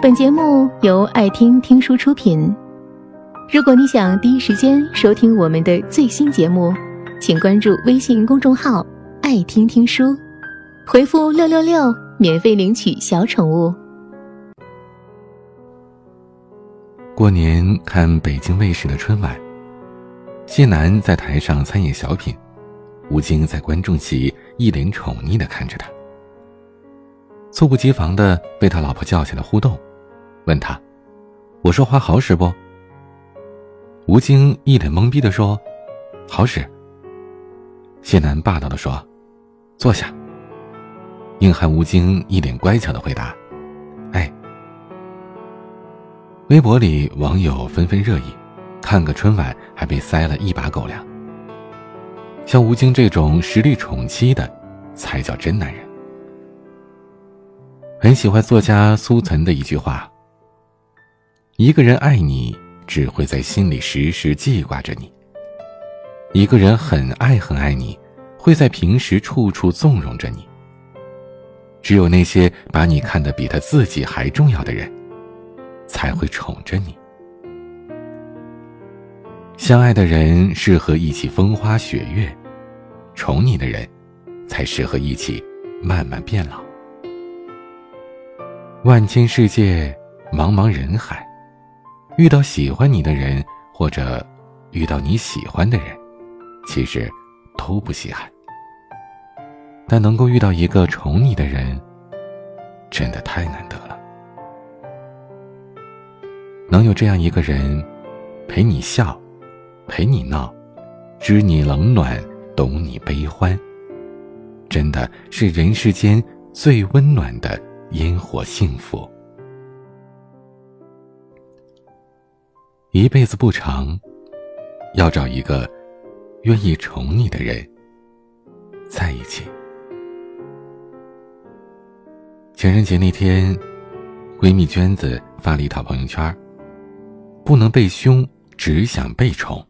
本节目由爱听听书出品。如果你想第一时间收听我们的最新节目，请关注微信公众号“爱听听书”，回复“六六六”免费领取小宠物。过年看北京卫视的春晚，谢楠在台上参演小品，吴京在观众席一脸宠溺的看着他。猝不及防的被他老婆叫起来互动，问他：“我说话好使不？”吴京一脸懵逼的说：“好使。”谢楠霸道的说：“坐下。”硬汉吴京一脸乖巧的回答：“哎。”微博里网友纷纷热议，看个春晚还被塞了一把狗粮。像吴京这种实力宠妻的，才叫真男人。很喜欢作家苏岑的一句话：“一个人爱你，只会在心里时时记挂着你；一个人很爱很爱你，会在平时处处纵容着你。只有那些把你看得比他自己还重要的人，才会宠着你。相爱的人适合一起风花雪月，宠你的人，才适合一起慢慢变老。”万千世界，茫茫人海，遇到喜欢你的人，或者遇到你喜欢的人，其实都不稀罕。但能够遇到一个宠你的人，真的太难得了。能有这样一个人，陪你笑，陪你闹，知你冷暖，懂你悲欢，真的是人世间最温暖的。烟火幸福，一辈子不长，要找一个愿意宠你的人在一起。情人节那天，闺蜜娟子发了一条朋友圈：“不能被凶，只想被宠。”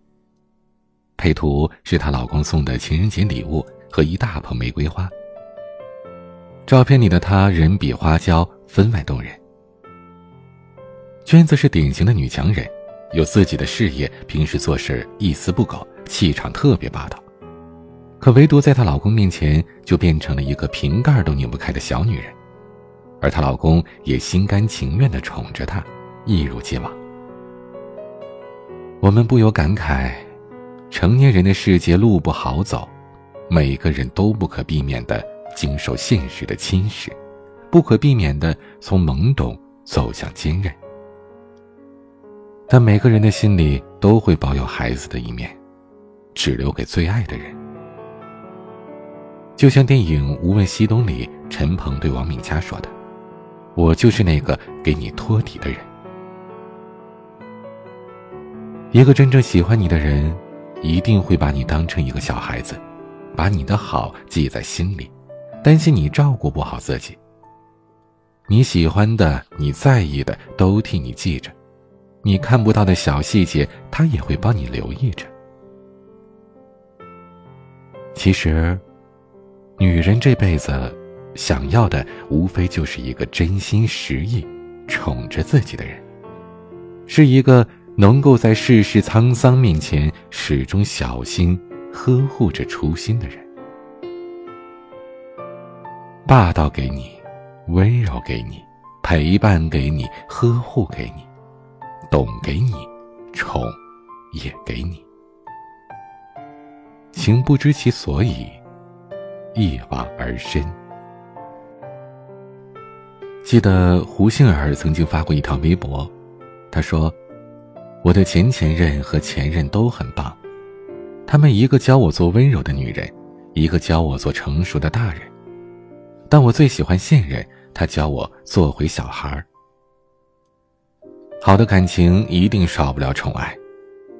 配图是她老公送的情人节礼物和一大捧玫瑰花。照片里的她人比花娇，分外动人。娟子是典型的女强人，有自己的事业，平时做事一丝不苟，气场特别霸道。可唯独在她老公面前，就变成了一个瓶盖都拧不开的小女人。而她老公也心甘情愿地宠着她，一如既往。我们不由感慨，成年人的世界路不好走，每个人都不可避免的。经受现实的侵蚀，不可避免的从懵懂走向坚韧。但每个人的心里都会保有孩子的一面，只留给最爱的人。就像电影《无问西东》里陈鹏对王敏佳说的：“我就是那个给你托底的人。”一个真正喜欢你的人，一定会把你当成一个小孩子，把你的好记在心里。担心你照顾不好自己，你喜欢的、你在意的都替你记着，你看不到的小细节，他也会帮你留意着。其实，女人这辈子想要的，无非就是一个真心实意宠着自己的人，是一个能够在世事沧桑面前始终小心呵护着初心的人。霸道给你，温柔给你，陪伴给你，呵护给你，懂给你，宠也给你。情不知其所以，一往而深。记得胡杏儿曾经发过一条微博，她说：“我的前前任和前任都很棒，他们一个教我做温柔的女人，一个教我做成熟的大人。”但我最喜欢现任，他教我做回小孩儿。好的感情一定少不了宠爱，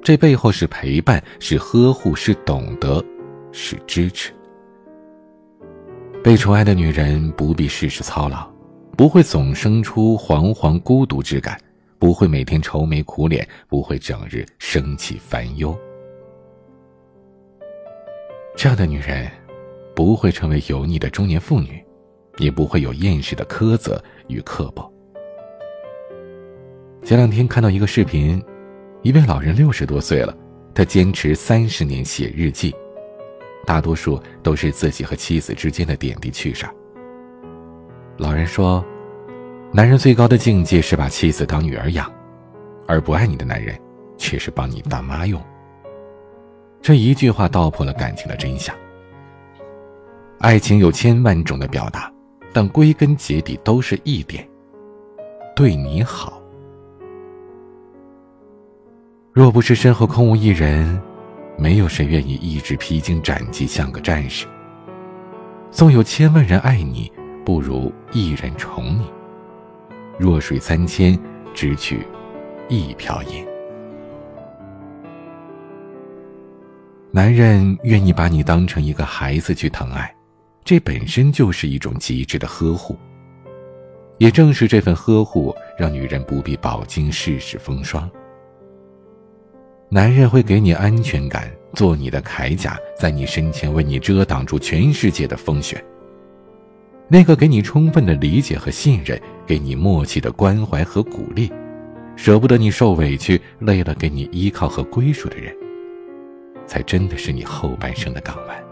这背后是陪伴，是呵护，是懂得，是支持。被宠爱的女人不必事事操劳，不会总生出惶惶孤独之感，不会每天愁眉苦脸，不会整日生气烦忧。这样的女人，不会成为油腻的中年妇女。也不会有厌世的苛责与刻薄。前两天看到一个视频，一位老人六十多岁了，他坚持三十年写日记，大多数都是自己和妻子之间的点滴趣事。老人说：“男人最高的境界是把妻子当女儿养，而不爱你的男人，却是帮你当妈用。”这一句话道破了感情的真相。爱情有千万种的表达，但归根结底都是一点：对你好。若不是身后空无一人，没有谁愿意一直披荆斩棘像个战士。纵有千万人爱你，不如一人宠你。弱水三千，只取一瓢饮。男人愿意把你当成一个孩子去疼爱。这本身就是一种极致的呵护。也正是这份呵护，让女人不必饱经世事风霜。男人会给你安全感，做你的铠甲，在你身前为你遮挡住全世界的风雪。那个给你充分的理解和信任，给你默契的关怀和鼓励，舍不得你受委屈，累了给你依靠和归属的人，才真的是你后半生的港湾。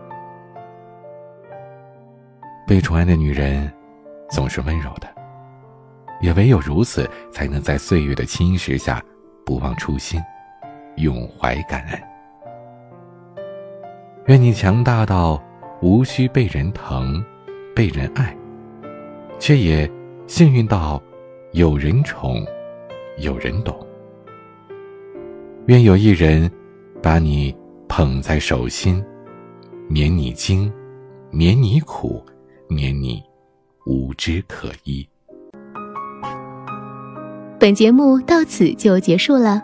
被宠爱的女人，总是温柔的。也唯有如此，才能在岁月的侵蚀下，不忘初心，永怀感恩。愿你强大到无需被人疼，被人爱，却也幸运到有人宠，有人懂。愿有一人把你捧在手心，免你惊，免你苦。免你无枝可依。本节目到此就结束了，